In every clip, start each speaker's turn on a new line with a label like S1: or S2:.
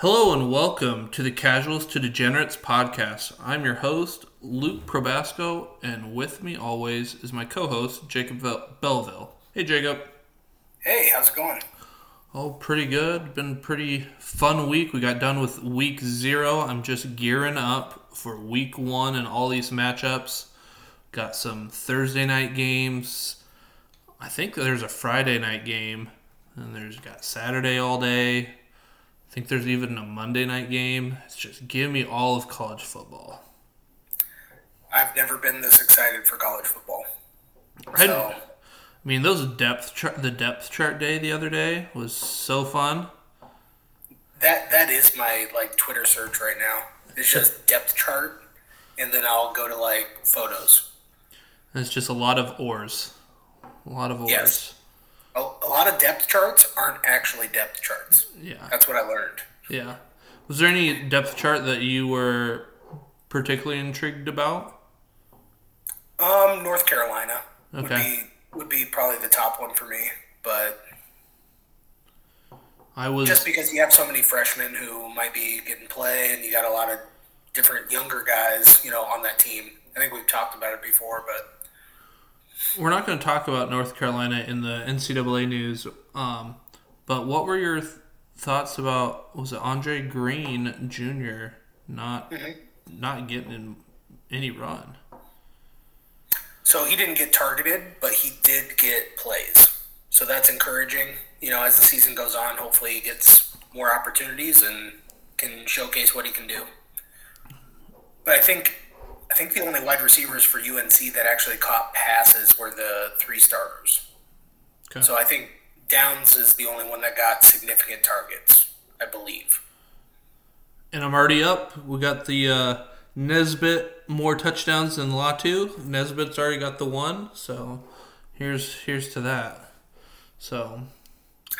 S1: Hello and welcome to the Casuals to Degenerates podcast. I'm your host, Luke Probasco, and with me always is my co host, Jacob Bellville. Hey, Jacob.
S2: Hey, how's it going?
S1: Oh, pretty good. Been pretty fun week. We got done with week zero. I'm just gearing up for week one and all these matchups. Got some Thursday night games. I think there's a Friday night game, and there's got Saturday all day. I think there's even a Monday night game. It's just give me all of college football.
S2: I've never been this excited for college football.
S1: I,
S2: So,
S1: I mean, those depth chart, the depth chart day the other day was so fun.
S2: that that is my like Twitter search right now. It's just depth chart, and then I'll go to like photos.
S1: And it's just a lot of oars, a lot of oars.
S2: Yes. A, a lot of depth charts aren't actually depth charts.
S1: Yeah.
S2: That's what I learned.
S1: Yeah. Was there any depth chart that you were particularly intrigued about?
S2: Um, North Carolina would be would be probably the top one for me, but
S1: I was
S2: just because you have so many freshmen who might be getting play, and you got a lot of different younger guys, you know, on that team. I think we've talked about it before, but
S1: we're not going to talk about North Carolina in the NCAA news. Um, but what were your th- thoughts about was it Andre Green Jr. not not getting in any run?
S2: So he didn't get targeted, but he did get plays. So that's encouraging. You know, as the season goes on, hopefully he gets more opportunities and can showcase what he can do. But I think I think the only wide receivers for UNC that actually caught passes were the three starters.
S1: Okay.
S2: So I think Downs is the only one that got significant targets, I believe.
S1: And I'm already up. We got the uh, Nesbitt more touchdowns than Latu. Nesbitt's already got the one, so here's here's to that. So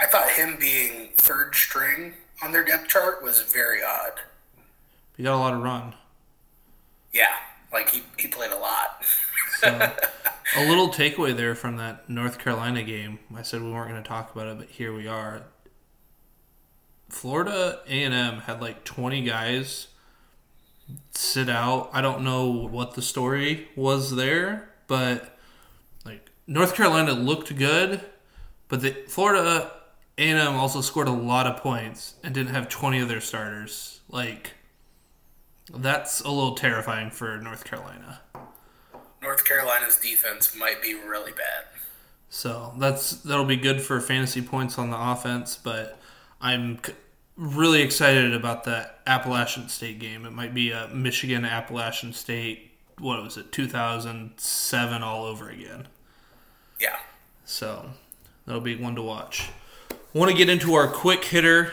S2: I thought him being third string on their depth chart was very odd.
S1: He got a lot of run.
S2: Yeah, like he, he played a lot.
S1: So, a little takeaway there from that North Carolina game. I said we weren't going to talk about it, but here we are. Florida A&M had like 20 guys sit out. I don't know what the story was there, but like North Carolina looked good, but the Florida A&M also scored a lot of points and didn't have 20 of their starters. Like that's a little terrifying for North Carolina.
S2: North Carolina's defense might be really bad.
S1: So that's that'll be good for fantasy points on the offense, but I'm c- really excited about the Appalachian State game. It might be a Michigan Appalachian State. What was it? 2007 all over again.
S2: Yeah.
S1: So that'll be one to watch. Want to get into our quick hitter?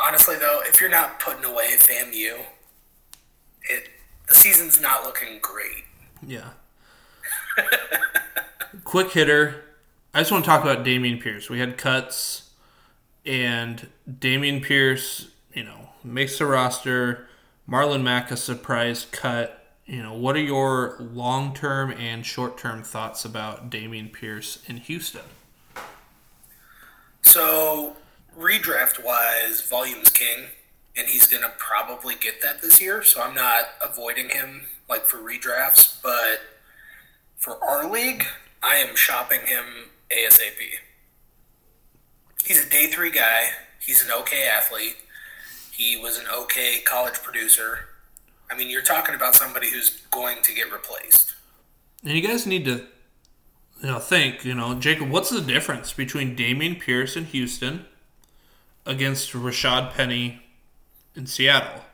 S2: Honestly, though, if you're not putting away FAMU, it the season's not looking great.
S1: Yeah. quick hitter. I just want to talk about Dameon Pierce. We had cuts, and Dameon Pierce, you know, makes the roster. Marlon Mack a surprise cut. You know, what are your long term and short term thoughts about Dameon Pierce in Houston?
S2: So, redraft wise, volume's king, and he's going to probably get that this year. So, I'm not avoiding him like for redrafts, but for our league, I am shopping him ASAP. He's a day three guy, he's an okay athlete, he was an okay college producer. I mean, you're talking about somebody who's going to get replaced.
S1: And you guys need to, you know, think. You know, Jacob, what's the difference between Dameon Pierce in Houston against Rashad Penny in Seattle?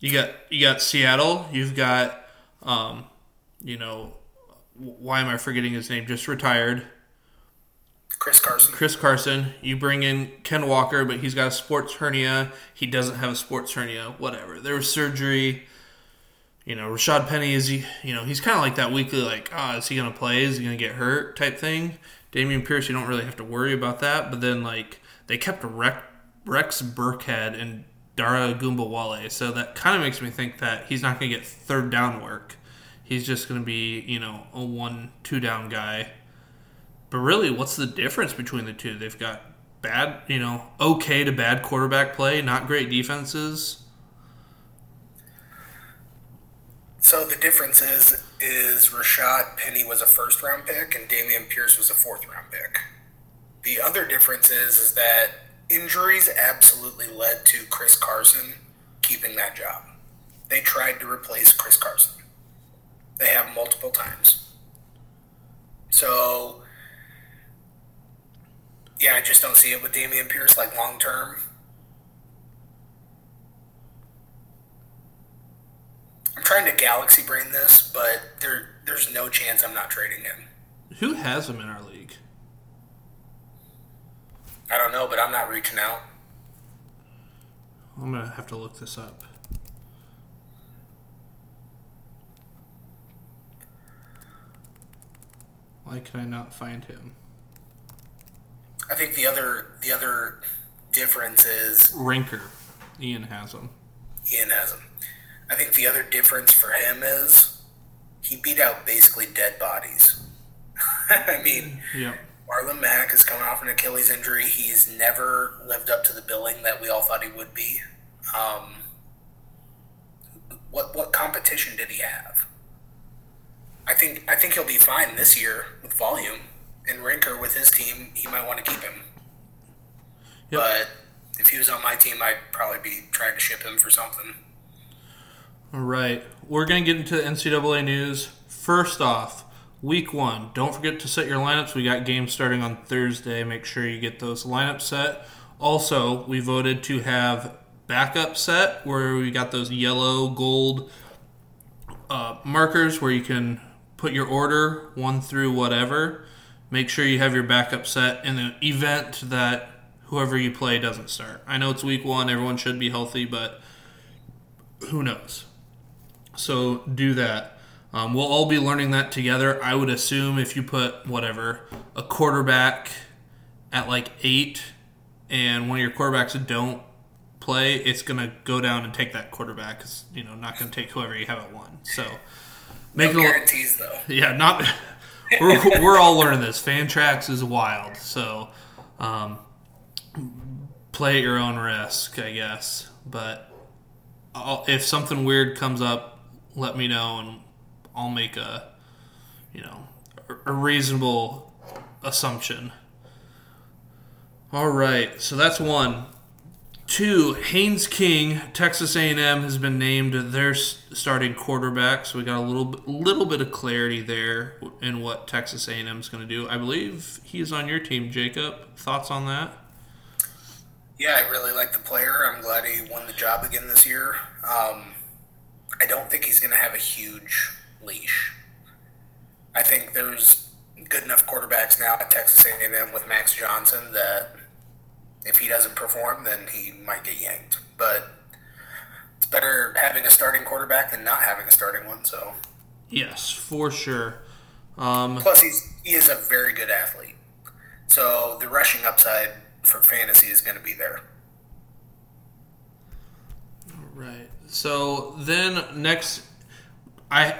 S1: You got you got Seattle. You've got, um, you know, why am I forgetting his name? Just retired.
S2: Chris Carson.
S1: Chris Carson. You bring in Ken Walker, but he's got a sports hernia. He doesn't have a sports hernia. Whatever. There was surgery. You know, Rashad Penny is he? You know, he's kind of like that weekly, like, ah, is he gonna play? Is he gonna get hurt? Type thing. Dameon Pierce, you don't really have to worry about that. But then, like, they kept Rex, Rex Burkhead and Dare Ogunbowale, so that kind of makes me think that he's not gonna get third down work. He's just gonna be, you know, a one, two down guy. But really, what's the difference between the two? They've got bad, you know, okay to bad quarterback play, not great defenses.
S2: So the difference is is Rashad Penny was a first round pick and Dameon Pierce was a fourth round pick. The other difference is is that injuries absolutely led to Chris Carson keeping that job. They tried to replace Chris Carson. They have multiple times. So yeah, I just don't see it with Dameon Pierce like long term. I'm trying to galaxy brain this, but there there's no chance I'm not trading him.
S1: Who has him in our?
S2: I don't know, but I'm not reaching out.
S1: I'm gonna have to look this up. Why can I not find him?
S2: I think the other the other difference is
S1: Rinker. Ian has him.
S2: Ian has him. I think the other difference for him is he beat out basically dead bodies. I mean,
S1: Yep.
S2: Marlon Mack is coming off an Achilles injury. He's never lived up to the billing that we all thought he would be. Um, what what competition did he have? I think I think he'll be fine this year with volume. And Rinker with his team, he might want to keep him.
S1: Yep.
S2: But if he was on my team, I'd probably be trying to ship him for something.
S1: All right. We're going to get into the NCAA news. First off, week one. Don't forget to set your lineups. We got games starting on Thursday. Make sure you get those lineups set. Also, we voted to have backup set where we got those yellow, gold uh, markers where you can put your order one through whatever. Make sure you have your backup set in the event that whoever you play doesn't start. I know it's week one, everyone should be healthy, but who knows? So do that. Um, we'll all be learning that together. I would assume if you put whatever a quarterback at like eight, and one of your quarterbacks don't play, it's gonna go down and take that quarterback. It's you know not gonna take whoever you have at one. So make
S2: No
S1: it a,
S2: guarantees though.
S1: yeah, not. We're, we're all learning this. Fantrax is wild, so um, play at your own risk, I guess. But I'll, if something weird comes up, let me know, and I'll make a, you know, a- reasonable assumption. All right, so that's one. Two, Haynes King, Texas A&M has been named their starting quarterback, so we got a little little bit of clarity there in what Texas A&M is going to do. I believe he's on your team, Jacob. Thoughts on that?
S2: Yeah, I really like the player. I'm glad he won the job again this year. Um, I don't think he's going to have a huge leash. I think there's good enough quarterbacks now at Texas A&M with Max Johnson that if he doesn't perform, then he might get yanked. But it's better having a starting quarterback than not having a starting one. So
S1: Yes, for sure. Um,
S2: plus he's he is a very good athlete. So the rushing upside for fantasy is going to be there.
S1: Right. So then next, I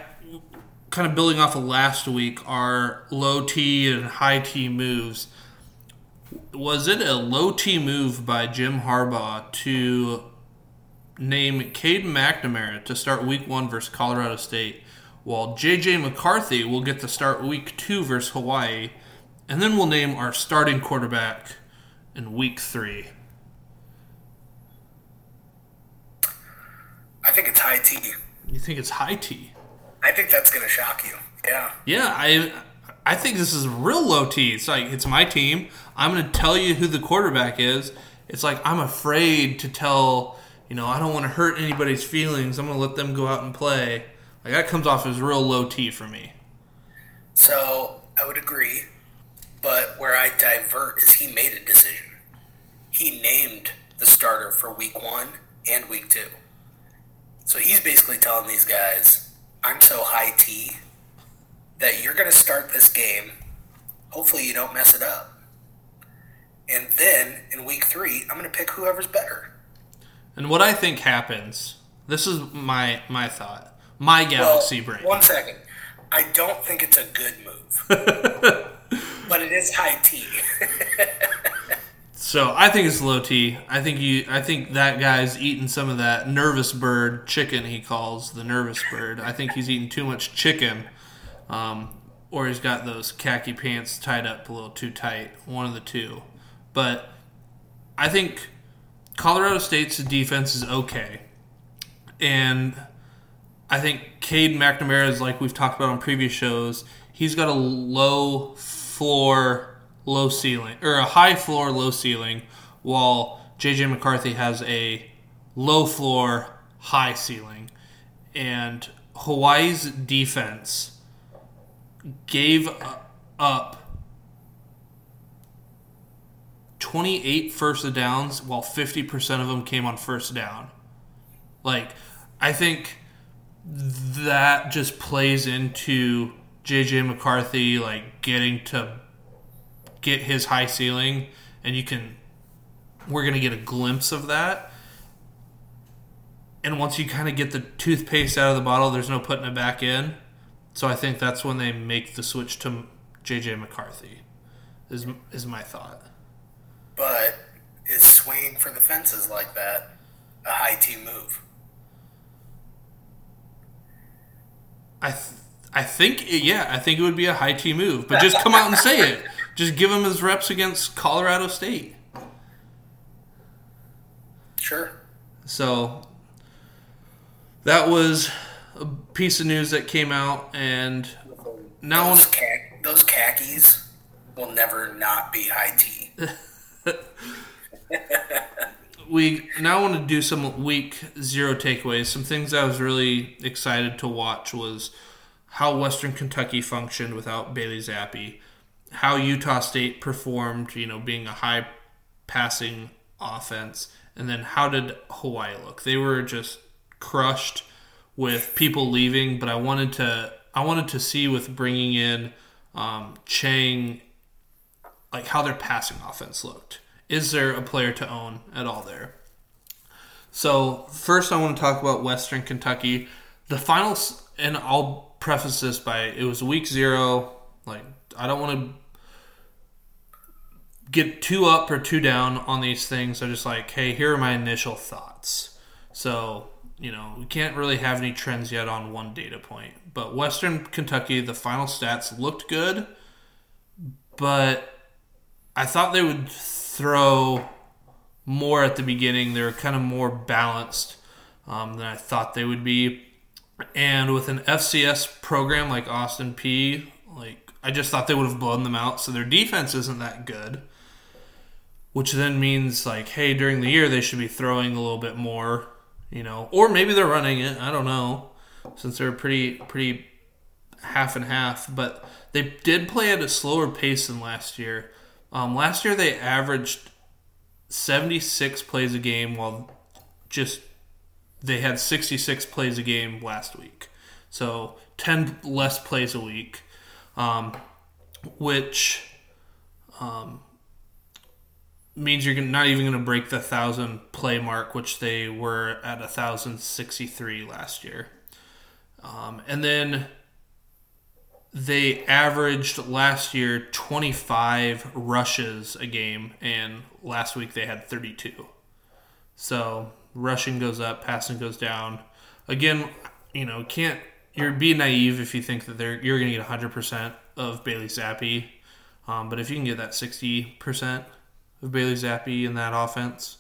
S1: kind of building off of last week, our low T and high T moves. Was it a low T move by Jim Harbaugh to name Caden McNamara to start week one versus Colorado State, while JJ McCarthy will get to start week two versus Hawaii, and then we'll name our starting quarterback in week three?
S2: I think it's high T.
S1: You think it's high T?
S2: I think that's going to shock you. Yeah.
S1: Yeah, I I think this is real low T. It's like it's my team. I'm going to tell you who the quarterback is. It's like I'm afraid to tell. You know, I don't want to hurt anybody's feelings. I'm going to let them go out and play. Like that comes off as real low T for me.
S2: So I would agree, but where I divert is he made a decision. He named the starter for week one and week two. So he's basically telling these guys, I'm so high T that you're going to start this game. Hopefully, you don't mess it up. And then in week three, I'm going to pick whoever's better.
S1: And what I think happens. This is my my thought. My galaxy
S2: Well,
S1: brain.
S2: One second. I don't think it's a good move, but it is high T.
S1: So I think it's low T. I think you. I think that guy's eating some of that nervous bird chicken. He calls the nervous bird. I think he's eating too much chicken, um, or he's got those khaki pants tied up a little too tight. One of the two. But I think Colorado State's defense is okay, and I think Cade McNamara is like we've talked about on previous shows. He's got a low floor low ceiling or a high floor, low ceiling, while JJ McCarthy has a low floor, high ceiling. And Hawaii's defense gave up 28 first downs while 50% of them came on first down. Like, I think that just plays into JJ McCarthy like getting to get his high ceiling, and you can. We're gonna get a glimpse of that. And once you kind of get the toothpaste out of the bottle, there's no putting it back in. So I think that's when they make the switch to JJ McCarthy. Is is my thought.
S2: But is swinging for the fences like that a high T move?
S1: I th- I think yeah, I think it would be a high T move, but just come out and say it. Just give him his reps against Colorado State.
S2: Sure.
S1: So that was a piece of news that came out, and now
S2: those, those khakis will never not be high T.
S1: we now want to do some week zero takeaways. Some things I was really excited to watch was how Western Kentucky functioned without Bailey Zappe how Utah State performed, you know, being a high passing offense, and then how did Hawaii look? They were just crushed with people leaving, but I wanted to I wanted to see with bringing in um, Chang, like how their passing offense looked. Is there a player to own at all there? So first, I want to talk about Western Kentucky. The finals, and I'll preface this by it was week zero. Like I don't want to get too up or too down on these things. I'm just like, hey, here are my initial thoughts. So, you know, we can't really have any trends yet on one data point. But Western Kentucky, the final stats looked good, but I thought they would throw more at the beginning. They were kind of more balanced um, than I thought they would be. And with an FCS program like Austin Peay, like I just thought they would have blown them out. So their defense isn't that good, which then means like, hey, during the year they should be throwing a little bit more, you know, or maybe they're running it. I don't know, since they're pretty pretty half and half. But they did play at a slower pace than last year. Um, last year they averaged 76 plays a game, while just they had 66 plays a game last week. So 10 less plays a week um, which um, means you're not even going to break the thousand play mark, which they were at a thousand sixty three last year. Um, and then they averaged last year 25 rushes a game, and last week they had 32. So rushing goes up, passing goes down. Again, you know, can't you're being naive if you think that they're you're going to get 100% of Bailey Zappe. Um, but if you can get that 60% of Bailey Zappe in that offense,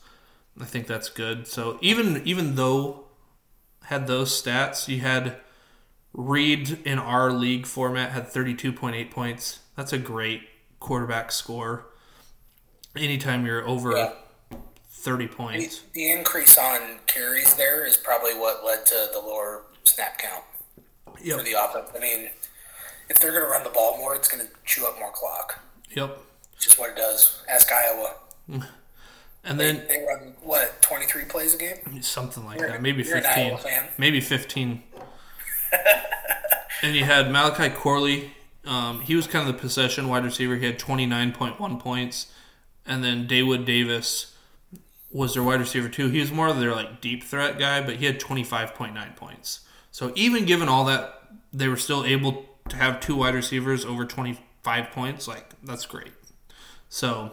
S1: I think that's good. So even even though had those stats, you had Reed in our league format had 32.8 points. That's a great quarterback score. Anytime you're over yeah. 30 points.
S2: The, the increase on carries there is probably what led to the lower snap count yep. for the offense. I mean, if they're going to run the ball more, it's going to chew up more clock.
S1: Yep.
S2: Just what it does. Ask Iowa.
S1: And then
S2: they, they run what twenty three plays a game,
S1: something like you're, that. Maybe fifteen. Maybe fifteen. and you had Malachi Corley. Um, he was kind of the possession wide receiver. He had twenty nine point one points, and then Daewood Davis was their wide receiver too. He was more of their like deep threat guy, but he had twenty five point nine points. So even given all that, they were still able to have two wide receivers over 25 points. Like, that's great. So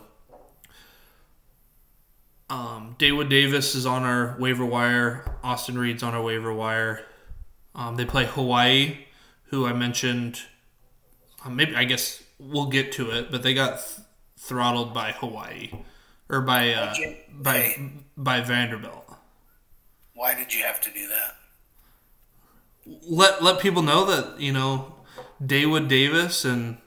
S1: Um, Daewood Davis is on our waiver wire. Austin Reed's on our waiver wire. Um, they play Hawaii, who I mentioned. Uh, maybe I guess we'll get to it, but they got th- throttled by Hawaii or by uh, by by Vanderbilt.
S2: Why did you have to do that?
S1: Let let people know that you know Daewood Davis and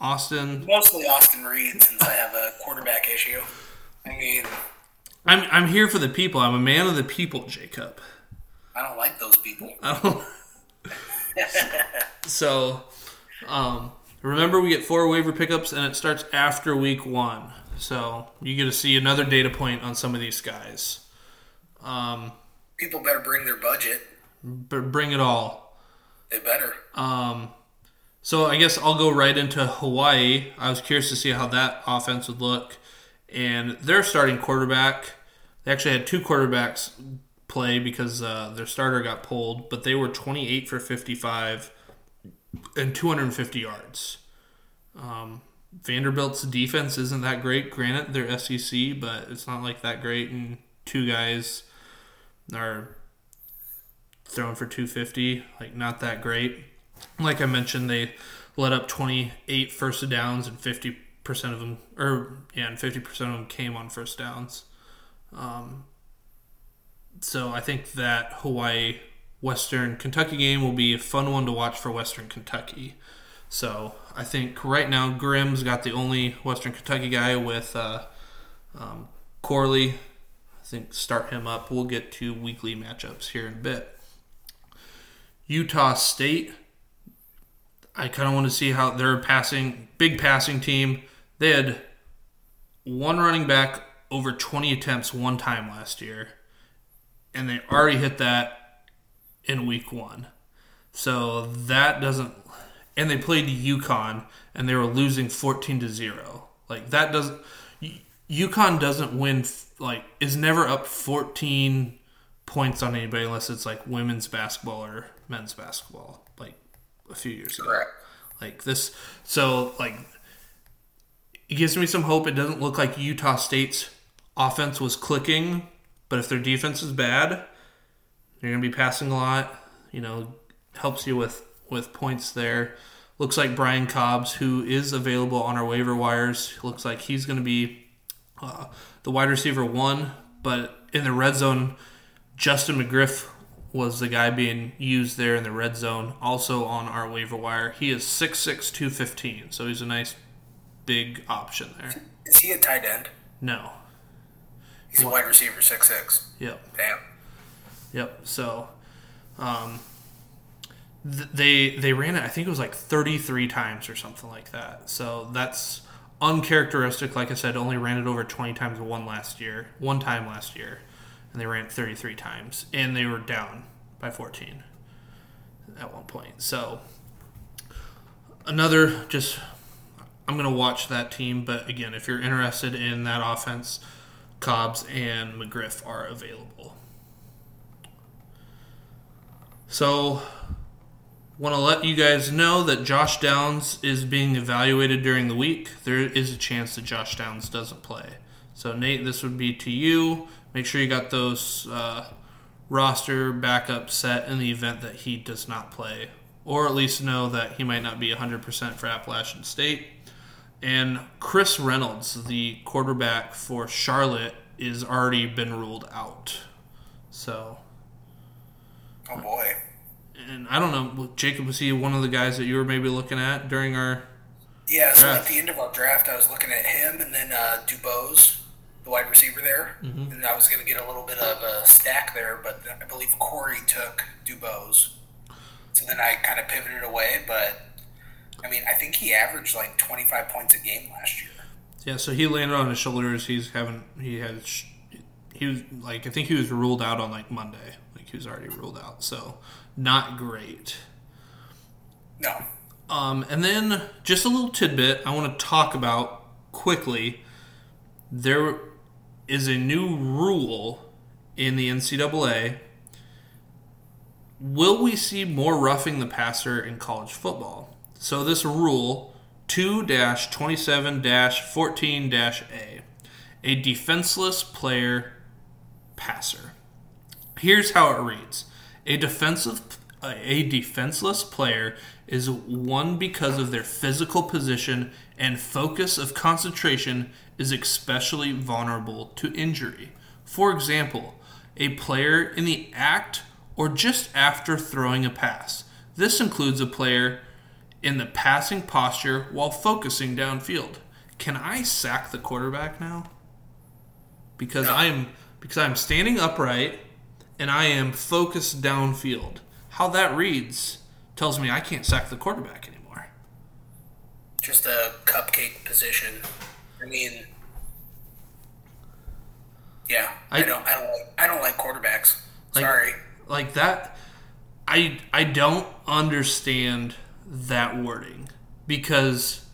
S1: Austin.
S2: Mostly Austin Reed, since I have a quarterback issue. I mean,
S1: I'm I'm here for the people. I'm a man of the people, Jacob.
S2: I don't like those people.
S1: I don't. so, um, remember we get four waiver pickups, and it starts after week one. So you get to see another data point on some of these guys. Um,
S2: People better bring their budget.
S1: B- bring it all.
S2: They better.
S1: Um, so I guess I'll go right into Hawaii. I was curious to see how that offense would look, and their starting quarterback. They actually had two quarterbacks play because uh, their starter got pulled, but they were 28 for 55 and 250 yards. Um, Vanderbilt's defense isn't that great. Granted, they're SEC, but it's not like that great. And two guys are throwing for 250, like not that great. Like I mentioned, they let up 28 first downs, and 50% of them, or yeah, and 50% of them came on first downs. Um, so I think that Hawaii Western Kentucky game will be a fun one to watch for Western Kentucky. So I think right now Grimm's got the only Western Kentucky guy with uh, um, Corley. I think start him up. We'll get to weekly matchups here in a bit. Utah State. I kind of want to see how they're passing. Big passing team. They had one running back over 20 attempts one time last year, and they already hit that in week one. So that doesn't. And they played UConn, and they were losing 14 to zero. Like that doesn't. UConn doesn't win. Like is never up 14 points on anybody unless it's like women's basketball or men's basketball. Like a few years ago.
S2: Correct.
S1: Like this, so like it gives me some hope. It doesn't look like Utah State's offense was clicking, but if their defense is bad, they're gonna be passing a lot. You know, helps you with with points there. Looks like Brian Cobbs, who is available on our waiver wires, looks like he's going to be uh, the wide receiver one. But in the red zone, Justin McGriff was the guy being used there in the red zone, also on our waiver wire. He is 6'6", 215, so he's a nice big option there.
S2: Is he a tight end?
S1: No.
S2: He's a wide receiver, six six.
S1: Yep.
S2: Damn.
S1: Yep. So, um, th- they they ran it. I think it was like 33 times or something like that. So that's uncharacteristic. Like I said, only ran it over 20 times one last year, one time last year, and they ran 33 times, and they were down by 14 at one point. So another just. I'm gonna watch that team, but again, if you're interested in that offense, Cobbs and McGriff are available. So, want to let you guys know that Josh Downs is being evaluated during the week. There is a chance that Josh Downs doesn't play. So, Nate, this would be to you. Make sure you got those uh, roster backup set in the event that he does not play, or at least know that he might not be 100% for Appalachian State. And Chris Reynolds, the quarterback for Charlotte, is already been ruled out. So,
S2: Oh boy.
S1: and I don't know, Jacob, was he one of the guys that you were maybe looking at during our?
S2: Yeah, so
S1: Draft.
S2: at the end of our draft, I was looking at him and then uh, Dubose, the wide receiver there. And I was going to get a little bit of a stack there, but I believe Corey took Dubose. So then I kind of pivoted away, but I mean, I think he averaged like 25 points a game last year.
S1: Yeah, so he landed on his shoulders. He's having he had he was like I think he was ruled out on like Monday. Like he was already ruled out, so not great.
S2: No.
S1: Um, and then just a little tidbit I want to talk about quickly. There is a new rule in the NCAA. Will we see more roughing the passer in college football? So this rule 2-27-14-A a defenseless player passer. Here's how it reads: A defensive a defenseless player is one because of their physical position and focus of concentration is especially vulnerable to injury. For example, a player in the act or just after throwing a pass. This includes a player in the passing posture while focusing downfield. Can I sack the quarterback now? Because no. I'm because I'm standing upright and I am focused downfield. How that reads tells me I can't sack the quarterback anymore.
S2: Just a cupcake position. I mean, yeah, I, I don't, I don't, like, I don't like quarterbacks. Like, Sorry,
S1: like that. I I don't understand that wording because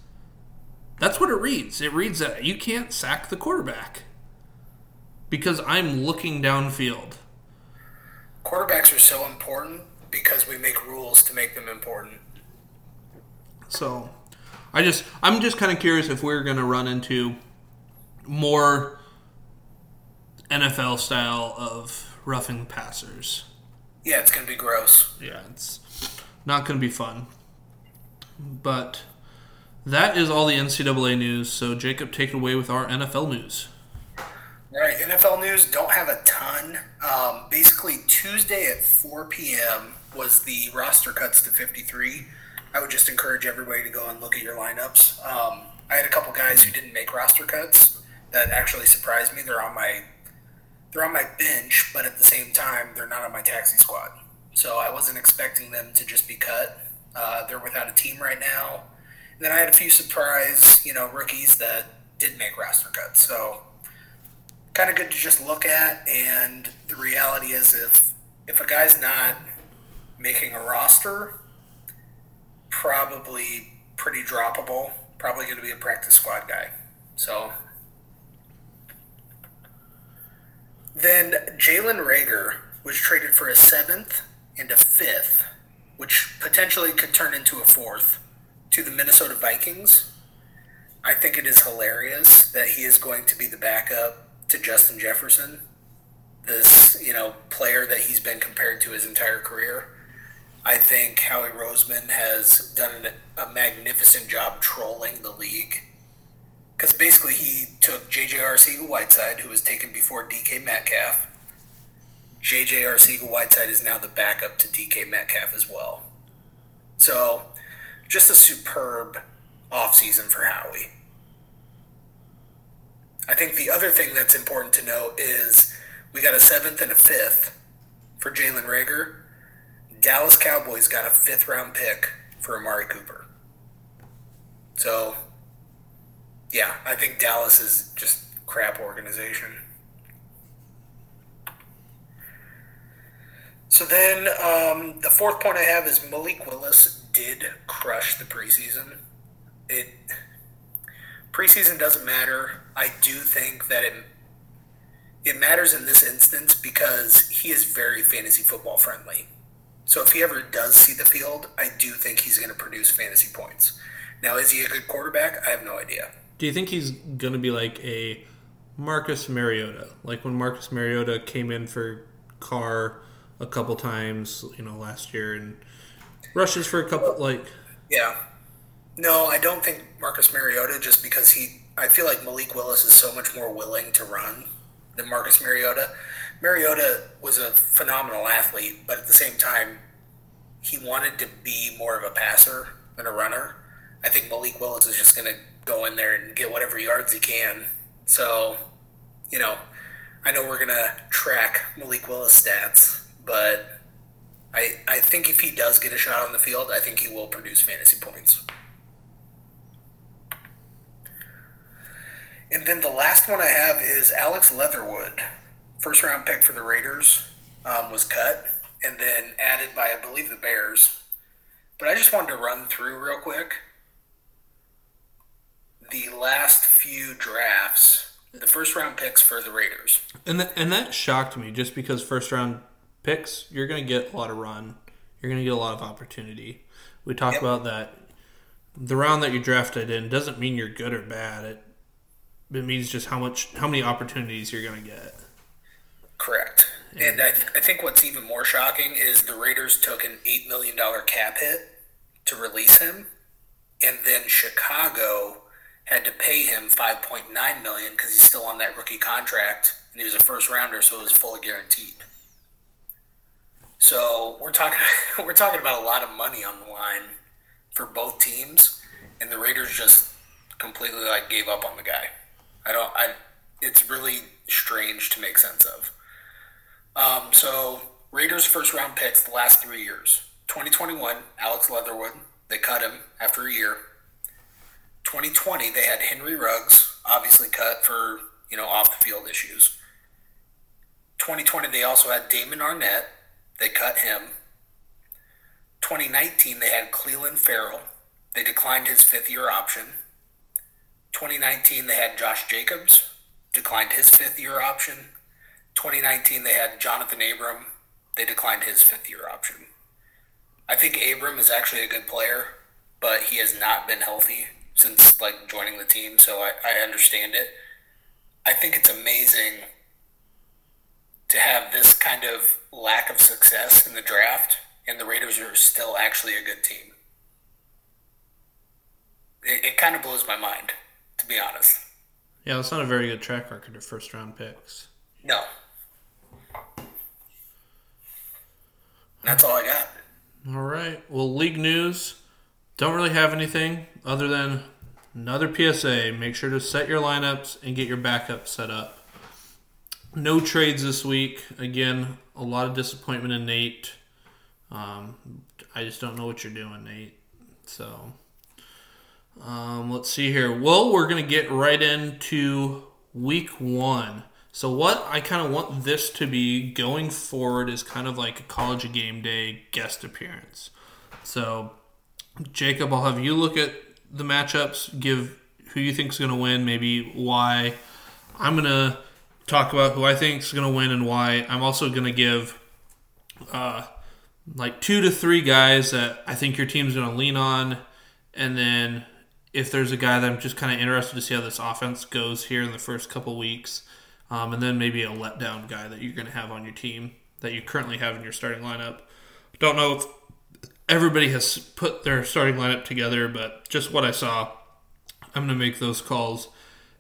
S1: that's what it reads. It reads that you can't sack the quarterback because I'm looking downfield.
S2: Quarterbacks are so important because we make rules to make them important.
S1: So, I just I'm just kind of curious if we're going to run into more NFL style of roughing the passers.
S2: Yeah, it's going to be gross.
S1: Yeah, it's not going to be fun. But that is all the NCAA news. So, Jacob, take it away with our NFL news.
S2: All right, NFL news, don't have a ton. Um, basically, Tuesday at 4 p.m. was the roster cuts to 53. I would just encourage everybody to go and look at your lineups. Um, I had a couple guys who didn't make roster cuts that actually surprised me. They're on my they're on my bench, but at the same time, they're not on my taxi squad. So I wasn't expecting them to just be cut. Uh, they're without a team right now. And then I had a few surprise, you know, rookies that did make roster cuts. So kind of good to just look at. And the reality is, if if a guy's not making a roster, probably pretty droppable. Probably going to be a practice squad guy. So then Jalen Reagor was traded for a seventh and a fifth, which potentially could turn into a fourth, to the Minnesota Vikings. I think it is hilarious that he is going to be the backup to Justin Jefferson, this you know player that he's been compared to his entire career. I think Howie Roseman has done a magnificent job trolling the league because basically he took J.J. Arcega-Whiteside, who was taken before DK Metcalf. J.J. Arcega-Whiteside is now the backup to DK Metcalf as well. So, just a superb offseason for Howie. I think the other thing that's important to note is we got a seventh and a fifth for Jalen Reagor. Dallas Cowboys got a fifth round pick for Amari Cooper. So, yeah, I think Dallas is just crap organization. So then, um, the fourth point I have is Malik Willis did crush the preseason. It preseason doesn't matter. I do think that it it matters in this instance because he is very fantasy football friendly. So if he ever does see the field, I do think he's going to produce fantasy points. Now, is he a good quarterback? I have no idea.
S1: Do you think he's going to be like a Marcus Mariota? Like when Marcus Mariota came in for Carr a couple times, you know, last year and rushes for a couple, like.
S2: Yeah. No, I don't think Marcus Mariota just because he. I feel like Malik Willis is so much more willing to run than Marcus Mariota. Mariota was a phenomenal athlete, but at the same time, he wanted to be more of a passer than a runner. I think Malik Willis is just going to go in there and get whatever yards he can. So, you know, I know we're to track Malik Willis stats, but I, I think if he does get a shot on the field, I think he will produce fantasy points. And then the last one I have is Alex Leatherwood, first round pick for the Raiders, um, was cut and then added by, I believe, the Bears. But I just wanted to run through real quick the last few drafts, the first round picks for the Raiders.
S1: And that, and that shocked me just because first round picks, you're going to get a lot of run. You're going to get a lot of opportunity. We talked yep. about that. The round that you drafted in doesn't mean you're good or bad. It it means just how much how many opportunities you're going to get.
S2: Correct. And I, th- I think what's even more shocking is the Raiders took an $8 million cap hit to release him, and then Chicago had to pay him 5.9 million because he's still on that rookie contract and he was a first rounder so it was fully guaranteed. So we're talking we're talking about a lot of money on the line for both teams and the raiders just completely like gave up on the guy. I don't i it's really strange to make sense of. Um, so raiders first round picks the last three years. 2021 alex leatherwood they cut him after a year 2020, they had Henry Ruggs, obviously cut for, you know, off the field issues. 2020, they also had Damon Arnette. They cut him. 2019, they had Clelin Ferrell. They declined his fifth year option. 2019, they had Josh Jacobs, declined his fifth year option. 2019, they had Johnathan Abram. They declined his fifth year option. I think Abram is actually a good player, but he has not been healthy since like joining the team, so I, I understand it. I think it's amazing to have this kind of lack of success in the draft, and the Raiders are still actually a good team. It, it kind of blows my mind, to be honest.
S1: Yeah, it's not a very good track record of first round picks.
S2: No. That's all I got.
S1: All right. Well, league news. Don't really have anything other than another PSA. Make sure to set your lineups and get your backup set up. No trades this week. Again, a lot of disappointment in Nate. Um, I just don't know what you're doing, Nate. So, um, let's see here. Well, we're going to get right into week one. So, what I kind of want this to be going forward is kind of like a college game day guest appearance. So, Jacob, I'll have you look at the matchups, give who you think is going to win, maybe why. I'm going to talk about who I think is going to win and why. I'm also going to give uh, like two to three guys that I think your team's going to lean on. And then if there's a guy that I'm just kind of interested to see how this offense goes here in the first couple weeks. Um, and then maybe a letdown guy that you're going to have on your team that you currently have in your starting lineup. Don't know if everybody has put their starting lineup together, but just what I saw, I'm going to make those calls.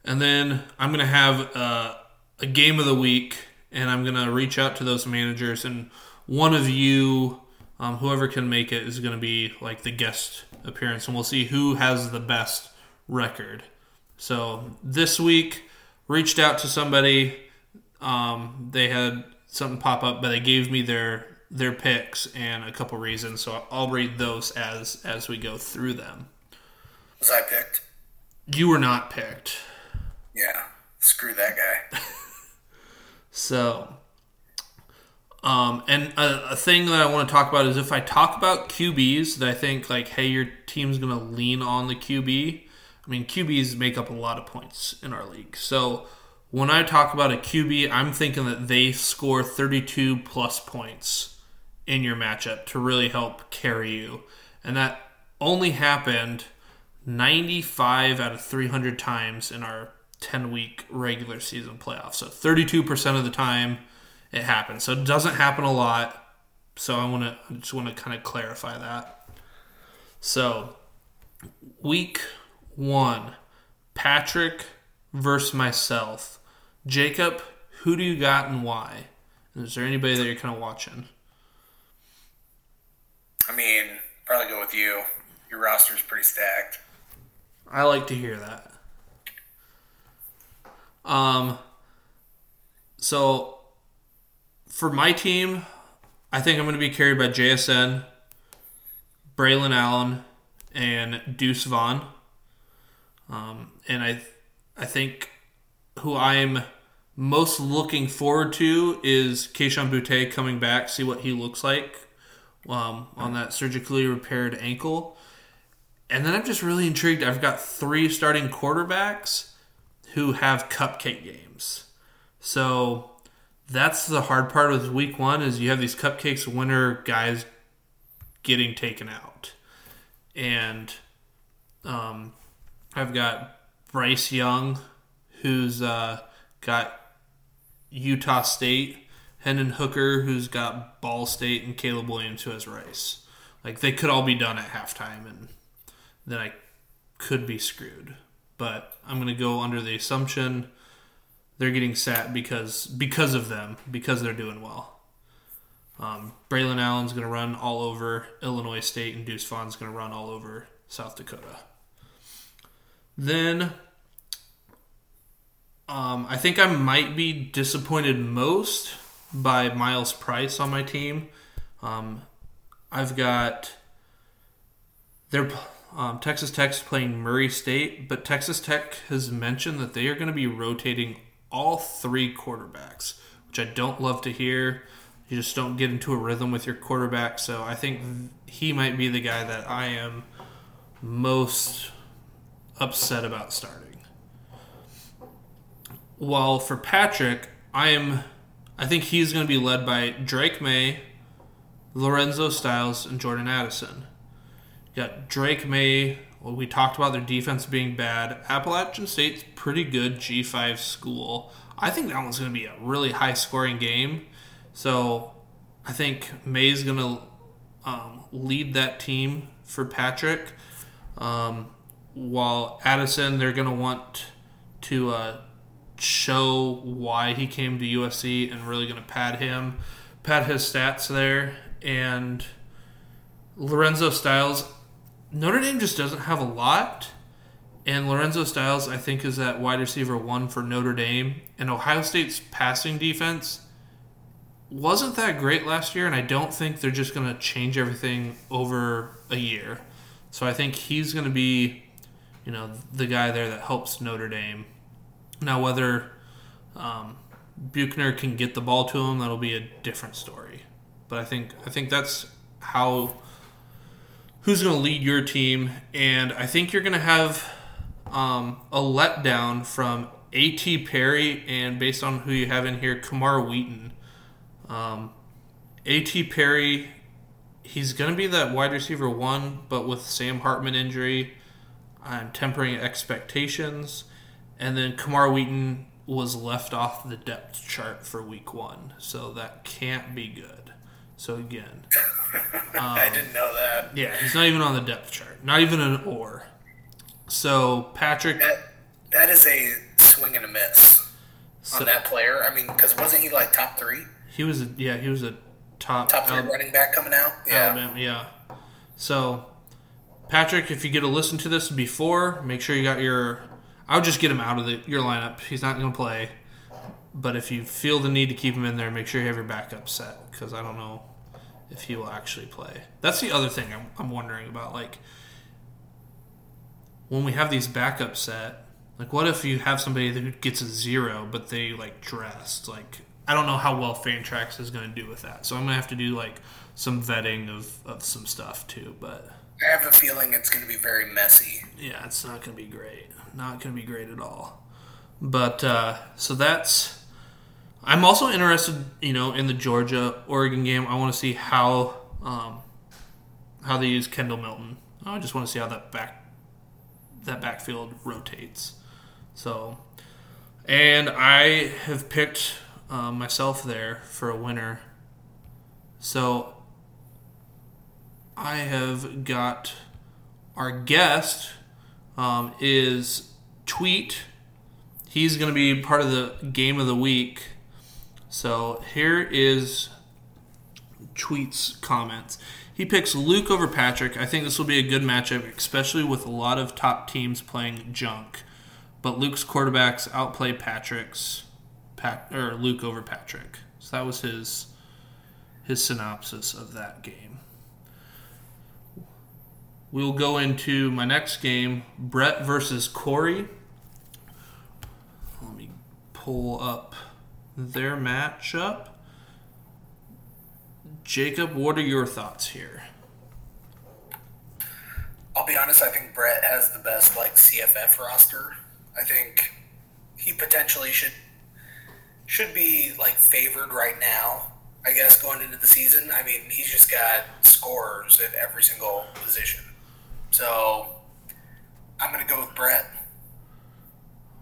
S1: And then I'm going to have uh, a game of the week, and I'm going to reach out to those managers, and one of you, um, whoever can make it, is going to be like the guest appearance, and we'll see who has the best record. So this week, reached out to somebody. Um, they had something pop up, but they gave me their their picks and a couple reasons. So I'll read those as as we go through them.
S2: Was I picked?
S1: You were not picked.
S2: Yeah, screw that guy.
S1: so, um, and a, a, thing that I want to talk about is if I talk about QBs that I think like, hey, your team's gonna lean on the QB. I mean, QBs make up a lot of points in our league. So when I talk about a QB, I'm thinking that they score 32 plus points in your matchup to really help carry you. And that only happened 95 out of 300 times in our 10 week regular season playoffs. So 32% of the time it happens. So it doesn't happen a lot. So I want to just want to kind of clarify that. So week 1 Patrick versus myself. Jacob, who do you got and why? Is there anybody that you're kind of watching?
S2: I mean, probably go with you. Your roster's pretty stacked.
S1: I like to hear that. Um, so for my team, I think I'm going to be carried by JSN, Braelon Allen, and Deuce Vaughn. Um, and I, I think who I'm most looking forward to is Kayshon Boutte coming back, see what he looks like um, on that surgically repaired ankle. And then I'm just really intrigued. I've got three starting quarterbacks who have cupcake games. So that's the hard part with week one is you have these cupcakes winner guys getting taken out. And um, I've got Bryce Young, who's uh, got Utah State, Hendon Hooker, who's got Ball State, and Caleb Williams, who has Rice. Like they could all be done at halftime, and then I could be screwed. But I'm gonna go under the assumption they're getting sat because because of them because they're doing well. Um, Braelon Allen's going to run all over Illinois State, and Deuce Vaughn's going to run all over South Dakota. Then um, I think I might be disappointed most by Myles Price on my team. Um, I've got they're um, Texas Tech's playing Murray State, but Texas Tech has mentioned that they are going to be rotating all three quarterbacks, which I don't love to hear. You just don't get into a rhythm with your quarterback. So I think he might be the guy that I am most upset about starting. While for Patrick, I am I think he's going to be led by Drake Maye, Lorenzo Styles, and Jordan Addison. You got Drake Maye. Well, we talked about their defense being bad. Appalachian State's pretty good G5 school. I think that one's going to be a really high scoring game. So I think Maye's going to um, lead that team for Patrick. Um, while Addison, they're going to want to uh, show why he came to USC and really going to pad him, pad his stats there. And Lorenzo Styles, Notre Dame just doesn't have a lot. And Lorenzo Styles, I think, is that wide receiver one for Notre Dame. And Ohio State's passing defense wasn't that great last year, and I don't think they're just going to change everything over a year. So I think he's going to be, you know, the guy there that helps Notre Dame. Now, whether um, Buchner can get the ball to him, that'll be a different story. But I think I think that's how who's going to lead your team, and I think you're going to have um, a letdown from A.T. Perry and based on who you have in here, Camar Wheaton. Um, A.T. Perry, he's going to be that wide receiver one, but with Sam Hartman injury, I'm tempering expectations. And then Camar Wheaton was left off the depth chart for week one, so that can't be good. So again,
S2: um, I didn't know that.
S1: Yeah, he's not even on the depth chart, not even an or. So Patrick,
S2: that, that is a swing and a miss so, on that player. I mean, because wasn't he like top three?
S1: He was, a, yeah, he was a top
S2: top three running back coming out. Yeah,
S1: Alabama, yeah. So Patrick, if you get to listen to this before, make sure you got your. I would just get him out of the, your lineup. He's not going to play. But if you feel the need to keep him in there, make sure you have your backup set because I don't know if he will actually play. That's the other thing I'm, I'm wondering about. Like, when we have these backup set, like, what if you have somebody who gets a zero, but they like dressed? Like, I don't know how well Fantrax is going to do with that. So I'm going to have to do like some vetting of, of some stuff too. But
S2: I have a feeling it's going to be very messy.
S1: Yeah, it's not going to be great. Not going to be great at all. But uh, so that's. I'm also interested, you know, in the Georgia Oregon game. I want to see how um, how they use Kendall Milton. I just want to see how that back that backfield rotates. So, and I have picked uh, myself there for a winner. So, I have got our guest um, is Tweet. He's going to be part of the game of the week. So here is Tweet's comments. He picks Luke over Patrick. I think this will be a good matchup, especially with a lot of top teams playing junk. But Luke's quarterbacks outplay Patrick's, Pat, or Luke over Patrick. So that was his his synopsis of that game. We'll go into my next game, Brett versus Corey. Let me pull up their matchup. Jacob, what are your thoughts here?
S2: I'll be honest, I think Brett has the best like CFF roster. I think he potentially should should be like favored right now. I guess going into the season. I mean, he's just got scores at every single position. So I'm gonna go with Brett.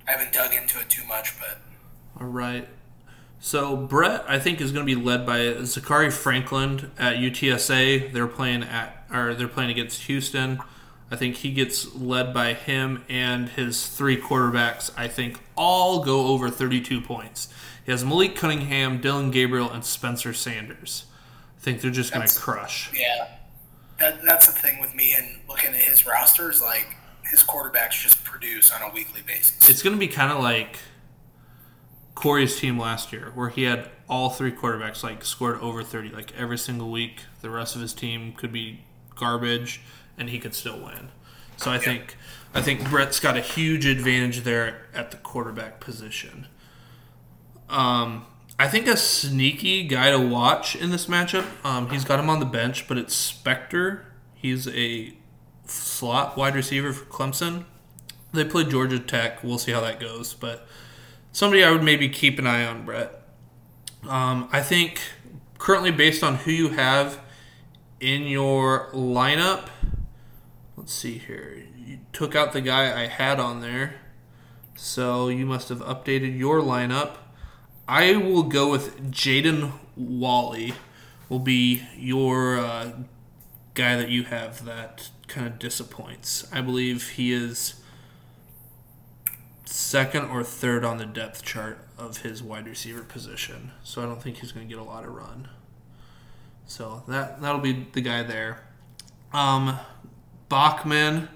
S2: I haven't dug into it too much, but
S1: All right. So Brett, I think, is going to be led by Zakhari Franklin at UTSA. They're playing at, or they're playing against Houston. I think he gets led by him and his three quarterbacks. I think all go over 32 points. He has Malik Cunningham, Dillon Gabriel, and Spencer Sanders. I think they're just going to crush.
S2: yeah, that that's the thing with me and looking at his rosters. Like his quarterbacks just produce on a weekly basis.
S1: It's going to be kind of like Corey's team last year, where he had all three quarterbacks like scored over thirty, like every single week. The rest of his team could be garbage, and he could still win. So I think I think Brett's got a huge advantage there at the quarterback position. Um, I think a sneaky guy to watch in this matchup. Um, he's got him on the bench, but it's Spector. He's a slot wide receiver for Clemson. They play Georgia Tech. We'll see how that goes, but somebody I would maybe keep an eye on, Brett. Um, I think currently, based on who you have in your lineup, let's see here. You took out the guy I had on there, so you must have updated your lineup. I will go with Jaden Walley. Will be your uh, guy that you have that kind of disappoints. I believe he is second or third on the depth chart of his wide receiver position. So I don't think he's going to get a lot of run. So that that'll be the guy there. Um, Bachman,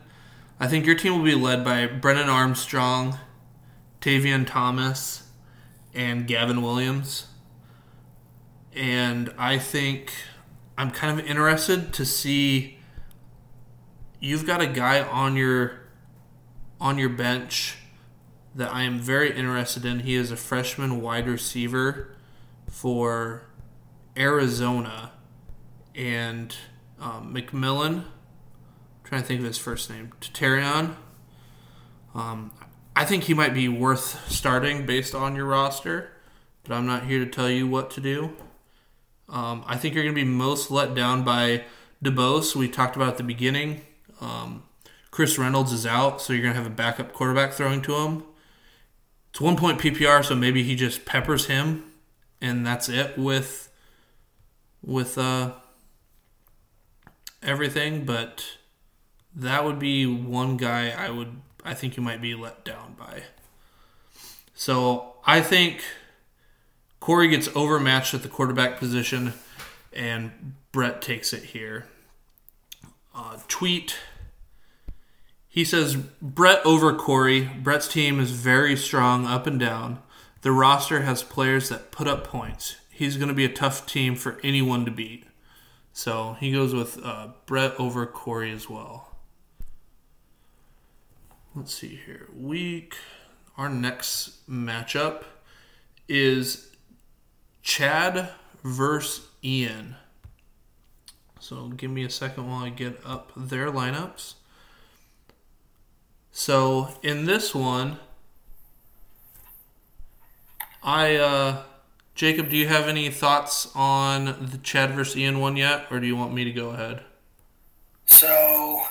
S1: I think your team will be led by Brennan Armstrong, Tavion Thomas, and Gavin Williams. And I think I'm kind of interested to see you've got a guy on your on your bench that I am very interested in. He is a freshman wide receiver for Arizona, and um, McMillan. trying to think of his first name, Tetairoa. Um, I think he might be worth starting based on your roster, but I'm not here to tell you what to do. Um, I think you're going to be most let down by DuBose. We talked about at the beginning. Um, Chris Reynolds is out, so you're going to have a backup quarterback throwing to him. It's one point PPR, so maybe he just peppers him, and that's it with with uh, everything. But that would be one guy I would I think you might be let down by. So I think Corey gets overmatched at the quarterback position, and Brett takes it here. Uh, tweet. He says Brett over Corey. Brett's team is very strong up and down. The roster has players that put up points. He's going to be a tough team for anyone to beat. So he goes with uh, Brett over Corey as well. Let's see here. Week. Our next matchup is Chad versus Ian. So give me a second while I get up their lineups. So in this one, I uh, Jacob, do you have any thoughts on the Chad versus Ian one yet, or do you want me to go ahead?
S2: So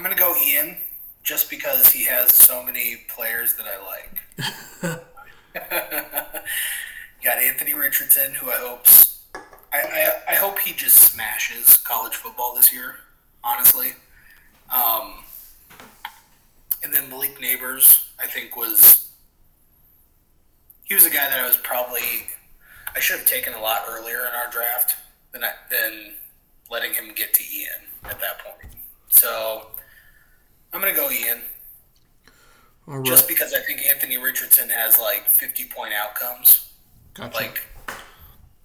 S2: I'm gonna go Ian, just because he has so many players that I like. got Anthony Richardson, who I hope's I, I, I hope he just smashes college football this year. Honestly, um, and then Malik Nabers, I think was he was a guy that I was probably I should have taken a lot earlier in our draft than I, than letting him get to Ian at that point. So I'm gonna go Ian
S1: right.
S2: just because I think Anthony Richardson has like 50 point outcomes.
S1: gotcha.
S2: Like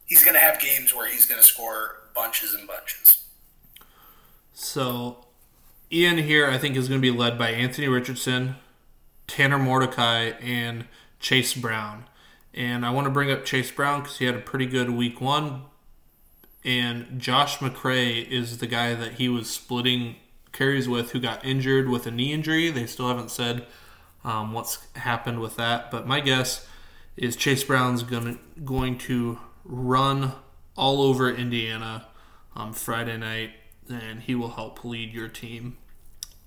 S2: he's gonna have games where he's gonna score bunches and bunches.
S1: So, Ian here, I think, is going to be led by Anthony Richardson, Tanner Mordecai, and Chase Brown. And I want to bring up Chase Brown because he had a pretty good week one. And Josh McCray is the guy that he was splitting carries with who got injured with a knee injury. They still haven't said um, what's happened with that. But my guess is Chase Brown's gonna, going to run all over Indiana on Friday night, and he will help lead your team.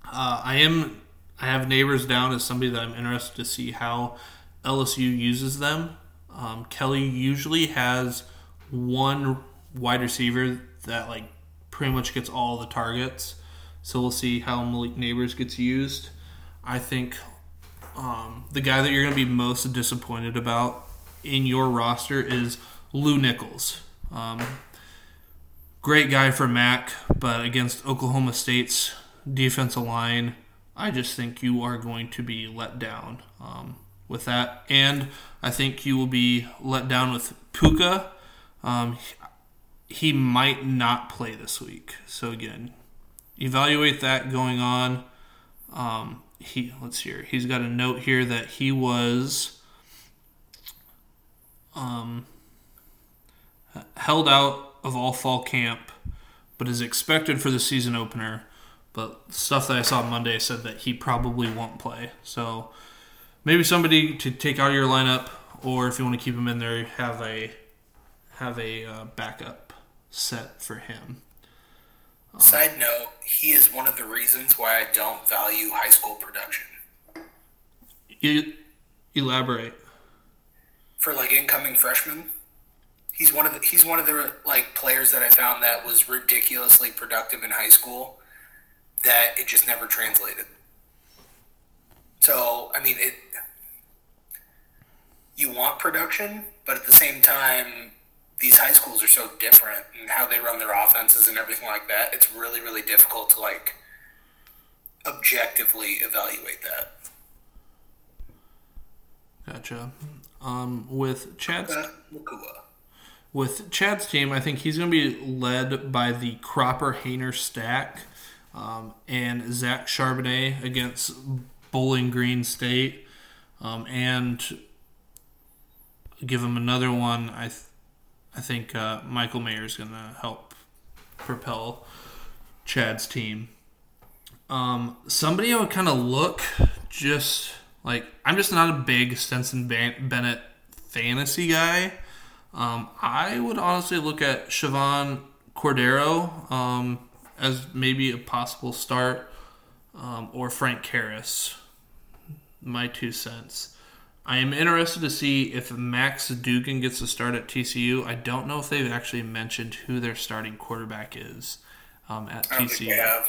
S1: Uh, I am I have Nabers down as somebody that I'm interested to see how LSU uses them. Um, Kelly usually has one wide receiver that like pretty much gets all the targets. So we'll see how Malik Nabers gets used. I think um, the guy that you're going to be most disappointed about in your roster is Lew Nichols. Um, great guy for Mac, but against Oklahoma State's defensive line, I just think you are going to be let down um, with that. And I think you will be let down with Puka. Um, he might not play this week. So again, evaluate that going on. Um, he let's hear. He's got a note here that he was um, held out of all fall camp, but is expected for the season opener. But stuff that I saw Monday said that he probably won't play. So maybe somebody to take out of your lineup, or if you want to keep him in there, have a have a uh, backup set for him.
S2: Side note, he is one of the reasons why I don't value high school production.
S1: You elaborate.
S2: For like incoming freshmen, he's one of the he's one of the like players that I found that was ridiculously productive in high school that it just never translated. So, I mean, it you want production, but at the same time these high schools are so different and how they run their offenses and everything like that. It's really, really difficult to like objectively evaluate that.
S1: Gotcha. Um, with Chad's with Chad's team, I think he's going to be led by the Cropper Haener stack um, and Zach Charbonnet against Bowling Green State, um, and give him another one. I th- I think uh, Michael Mayer is going to help propel Chad's team. Um, somebody I would kind of look just like I'm just not a big Stetson Bennett fantasy guy. Um, I would honestly look at Chevan Cordeiro um, as maybe a possible start, um, or Frank Karras. My two cents. I am interested to see if Max Duggan gets a start at TCU. I don't know if they've actually mentioned who their starting quarterback is um, at TCU.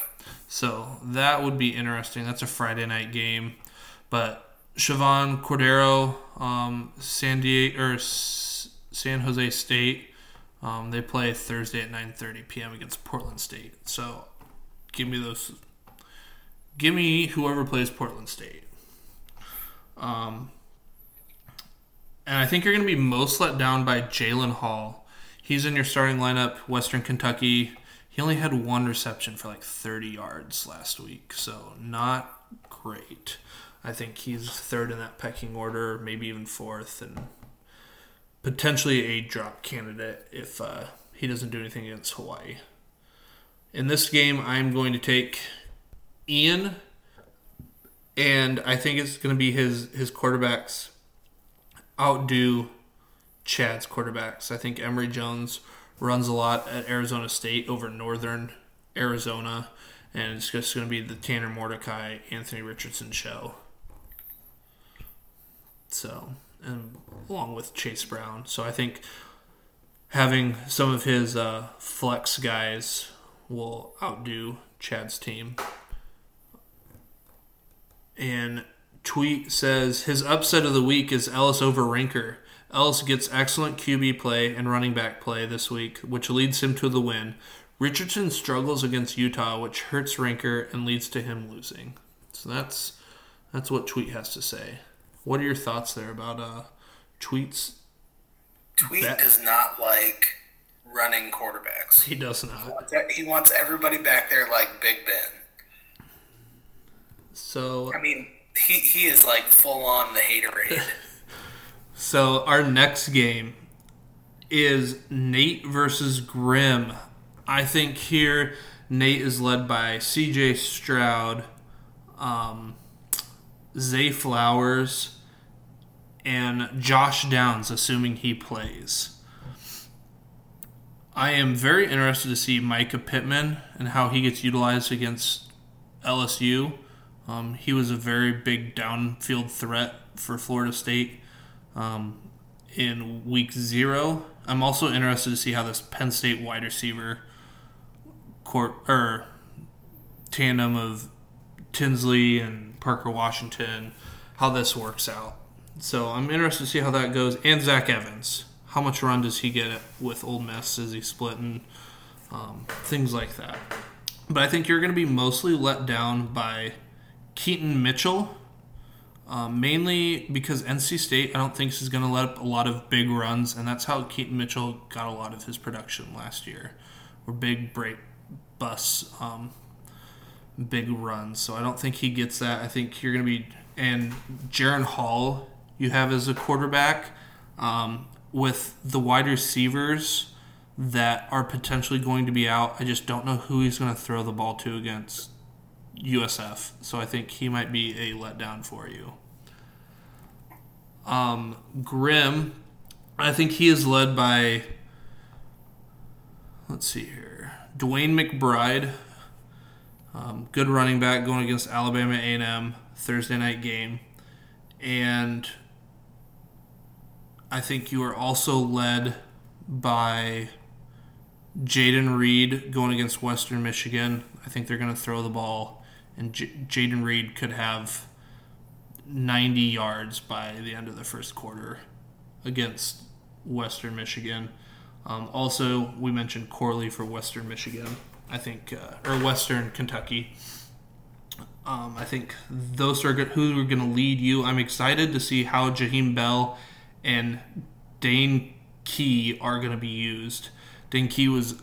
S1: So that would be interesting. That's a Friday night game. But Chevan Cordeiro, um, San Diego or San Jose State, um, they play Thursday at 9:30 p.m. against Portland State. So give me those. Give me whoever plays Portland State. Um, and I think you're going to be most let down by Jalen Hall. He's in your starting lineup, Western Kentucky. He only had one reception for like 30 yards last week, so not great. I think he's third in that pecking order, maybe even fourth, and potentially a drop candidate if uh, he doesn't do anything against Hawaii. In this game, I'm going to take Ian, and I think it's going to be his his quarterbacks outdo Chad's quarterbacks. I think Emory Jones runs a lot at Arizona State over Northern Arizona, and it's just going to be the Tanner Mordecai, Anthony Richardson show. So, and along with Chase Brown. So I think having some of his uh, flex guys will outdo Chad's team. And tweet says his upset of the week is Ellis over Rinker. Ellis gets excellent QB play and running back play this week, which leads him to the win. Richardson struggles against Utah, which hurts Rinker and leads to him losing. So that's that's what Tweet has to say. What are your thoughts there about uh, Tweet's?
S2: Tweet bet? does not like running quarterbacks.
S1: He does not.
S2: He wants, he wants everybody back there like Big Ben.
S1: So
S2: I mean, he he is like full on the haterade.
S1: so our next game is Nate versus Grim. I think here Nate is led by C.J. Stroud, um, Zay Flowers, and Josh Downs, assuming he plays. I am very interested to see Mycah Pittman and how he gets utilized against LSU. Um, he was a very big downfield threat for Florida State um, in week zero. I'm also interested to see how this Penn State wide receiver or tandem of Tinsley and Parker Washington, how this works out. So I'm interested to see how that goes. And Zach Evans, how much run does he get with Ole Miss? Is he splitting? Um, things like that. But I think you're going to be mostly let down by Keaton Mitchell, um, mainly because NC State, I don't think is going to let up a lot of big runs, and that's how Keaton Mitchell got a lot of his production last year, were big break bus, um, big runs. So I don't think he gets that. I think you're going to be and Jaren Hall you have as a quarterback um, with the wide receivers that are potentially going to be out. I just don't know who he's going to throw the ball to against USF. So I think he might be a letdown for you. Um, Grim, I think he is led by, let's see here, DeWayne McBride, um, good running back going against Alabama A&M Thursday night game, and I think you are also led by Jayden Reed going against Western Michigan. I think they're going to throw the ball, and J- Jayden Reed could have 90 yards by the end of the first quarter against Western Michigan. Um, also, we mentioned Corley for Western Michigan. I think, uh, or Western Kentucky. Um, I think those are good, who are going to lead you. I'm excited to see how Jaheim Bell and Dane Key are going to be used. Dane Key was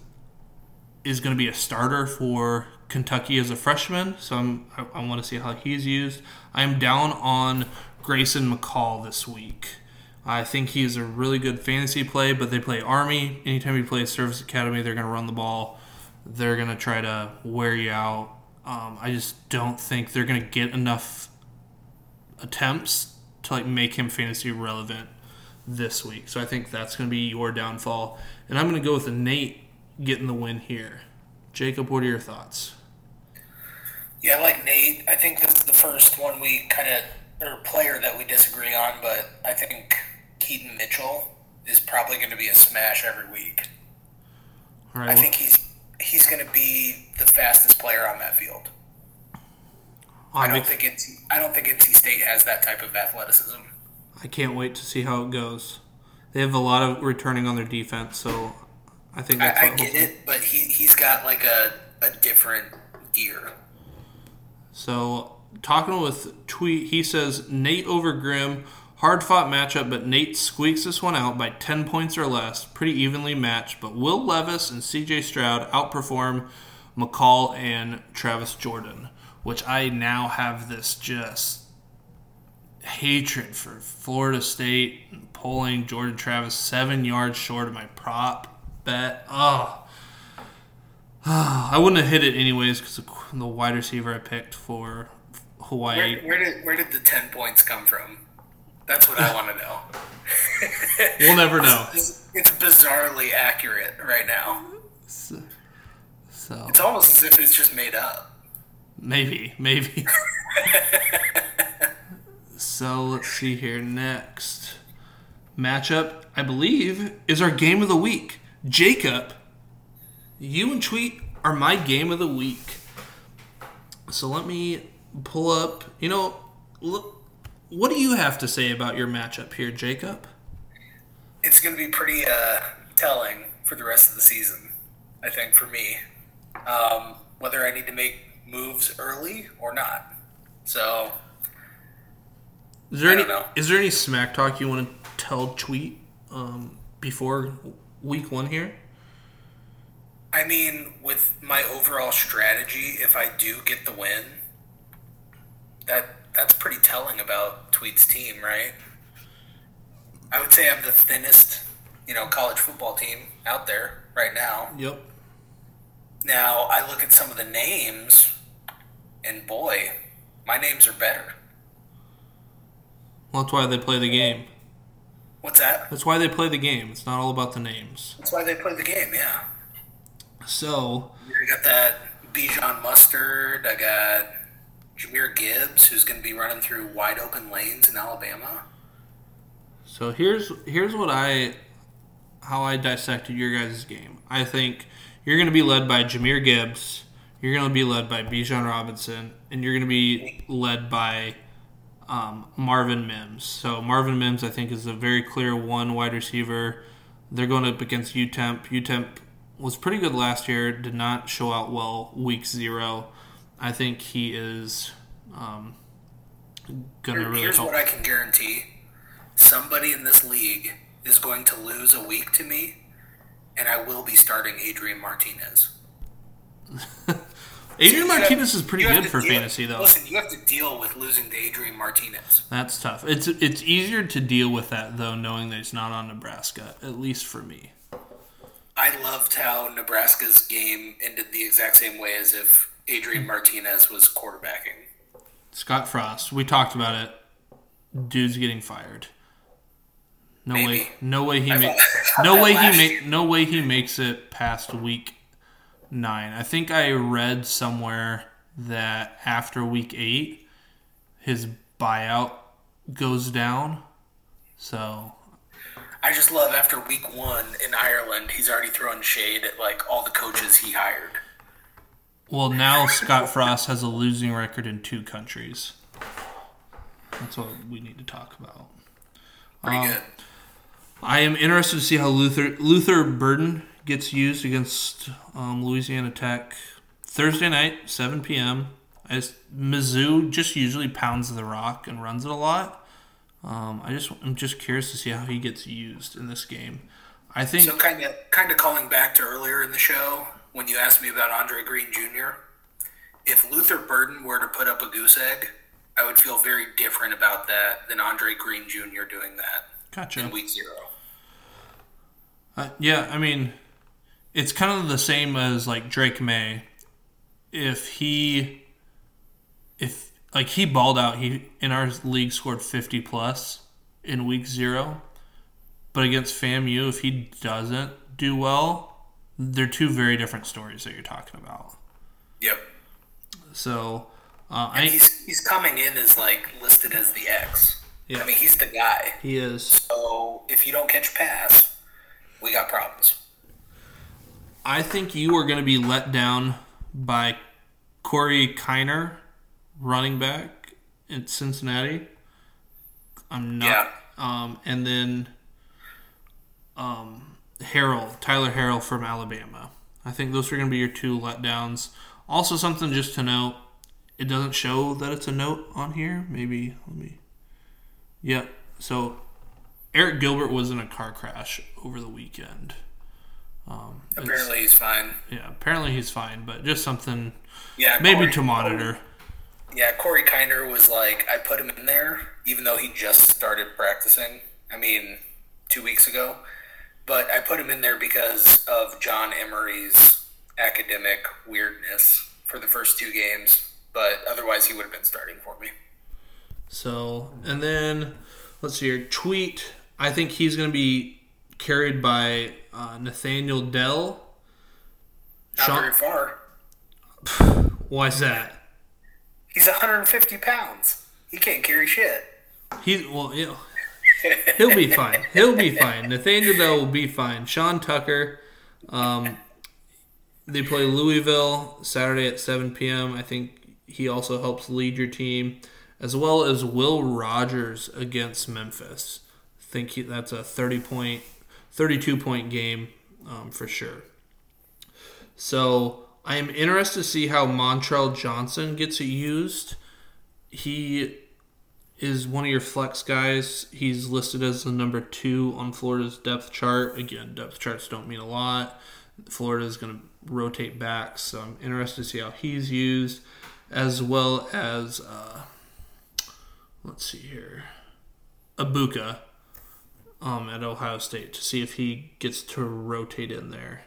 S1: is going to be a starter for Kentucky as a freshman, so I'm, I, I want to see how he's used. I'm down on Grayson McCall this week. I think he is a really good fantasy play, but they play Army. Anytime you play Service Academy, they're going to run the ball. They're going to try to wear you out. Um, I just don't think they're going to get enough attempts to like make him fantasy relevant this week. So I think that's going to be your downfall. And I'm going to go with Nate getting the win here. Jacob, what are your thoughts?
S2: Yeah, like Nate, I think this is the first one we kind of or player that we disagree on, but I think Keaton Mitchell is probably going to be a smash every week. All right, I well, think he's he's going to be the fastest player on that field. I don't think NC, I don't think NC State has that type of athleticism.
S1: I can't wait to see how it goes. They have a lot of returning on their defense, so I think
S2: that's I, I get it, but he he's got like a, a different gear.
S1: So talking with tweet, he says Nate over Grim, hard fought matchup, but Nate squeaks this one out by ten points or less, pretty evenly matched. But Will Levis and C.J. Stroud outperform McCall and Travis Jordan, which I now have this just hatred for Florida State pulling Jordan Travis seven yards short of my prop bet. Oh. I wouldn't have hit it anyways because the wide receiver I picked for Hawaii.
S2: Where, where, did where did the ten points come from? That's what I want to know.
S1: we'll never know.
S2: It's, it's, bizarrely accurate right now. So,
S1: so
S2: it's almost as if it's just made up.
S1: Maybe, maybe. So let's see here. Next matchup, I believe, is our game of the week. Jacob, you and Tweet are my game of the week. So let me pull up. You know, look, what do you have to say about your matchup here, Jacob?
S2: It's going to be pretty uh, telling for the rest of the season, I think, for me. Um, whether I need to make moves early or not. So
S1: is there any know. is there any smack talk you want to tell Tweet um, before week one here?
S2: I mean, with my overall strategy, if I do get the win, that that's pretty telling about Tweet's team, right? I would say I'm the thinnest, you know, college football team out there right now.
S1: Yep.
S2: Now I look at some of the names, and boy, my names are better.
S1: Well, that's why they play the game.
S2: What's that?
S1: That's why they play the game. It's not all about the names.
S2: That's why they play the game, yeah.
S1: So.
S2: I got that Bijan Mustard. I got Jahmyr Gibbs, who's going to be running through wide open lanes in Alabama.
S1: So here's here's what I how I dissected your guys' game. I think you're going to be led by Jahmyr Gibbs. You're going to be led by Bijan Robinson, and you're going to be led by um, Marvin Mims. So Marvin Mims, I think, is a very clear one wide receiver. They're going up against UTEP. UTEP was pretty good last year. Did not show out well week zero. I think he is um, going to really
S2: Here's
S1: help.
S2: what I can guarantee: somebody in this league is going to lose a week to me, and I will be starting Adrian Martinez.
S1: Adrian
S2: have-
S1: Martinez is pretty good for
S2: deal-
S1: fantasy, though.
S2: Listen, you have to deal with losing to Adrian Martinez.
S1: That's tough. It's it's easier to deal with that though, knowing that he's not on Nebraska. At least for me.
S2: I loved how Nebraska's game ended the exact same way as if Adrian hmm. Martinez was quarterbacking.
S1: Scott Frost. We talked about it. Dude's getting fired. No way. No way he
S2: I
S1: make.
S2: thought-
S1: No way he make.
S2: year.
S1: No way he makes it past week nine. I think I read somewhere that after week eight, his buyout goes down. So
S2: I just love after week one in Ireland, he's already throwing shade at like all the coaches he hired.
S1: Well, now Scott Frost has a losing record in two countries. That's what we need to talk about.
S2: Pretty
S1: Um,
S2: good.
S1: I am interested to see how Luther Luther Burden gets used against um, Louisiana Tech Thursday night, 7 p.m. As Mizzou just usually pounds the rock and runs it a lot. Um, I just I'm just curious to see how he gets used in this game. I think
S2: So kind of kind of calling back to earlier in the show when you asked me about Andre Green Jr. If Luther Burden were to put up a goose egg, I would feel very different about that than Andre Green Jr. doing that
S1: gotcha.
S2: in week zero.
S1: Uh, yeah, I mean, it's kind of the same as like Drake Maye. If he, if like he balled out, he in our league scored fifty plus in week zero, but against FAMU, if he doesn't do well, they're two very different stories that you're talking about.
S2: Yep.
S1: So, uh,
S2: And
S1: I
S2: he's he's coming in as like listed as the X.
S1: Yeah.
S2: I mean, he's the guy.
S1: he is.
S2: So if you don't catch pass, we got problems.
S1: I think you are going to be let down by Corey Kiner, running back in Cincinnati. I'm not.
S2: Yeah.
S1: Um, and then um, Harrell, Tyler Harrell from Alabama. I think those are going to be your two letdowns. Also, something just to note: it doesn't show that it's a note on here. Maybe let me. Yep. So Eric Gilbert was in a car crash over the weekend. Um,
S2: Apparently, he's fine.
S1: yeah, apparently he's fine, but just something
S2: Yeah,
S1: maybe
S2: Corey-
S1: to monitor.
S2: Yeah, Corey Kiner was like, I put him in there, even though he just started practicing. I mean, two weeks ago. But I put him in there because of John Emery's academic weirdness for the first two games. But otherwise, he would have been starting for me.
S1: So, and then let's see here. Tweet. I think he's going to be carried by uh, Nathaniel Dell.
S2: Not
S1: Sean-
S2: very far.
S1: Why is that?
S2: He's 150 pounds. He can't carry shit.
S1: He well, he'll, he'll be fine. He'll be fine. Nathaniel Dell will be fine. Sean Tucker. Um, they play Louisville Saturday at 7 p.m. I think he also helps lead your team, as well as Will Rogers against Memphis. I think he, that's a 30 point, 32 point game um, for sure. So I am interested to see how Montrell Johnson gets used. He is one of your flex guys. He's listed as the number two on Florida's depth chart. Again, depth charts don't mean a lot. Florida is going to rotate back, so I'm interested to see how he's used, as well as uh, let's see here, Egbuka um, at Ohio State to see if he gets to rotate in there.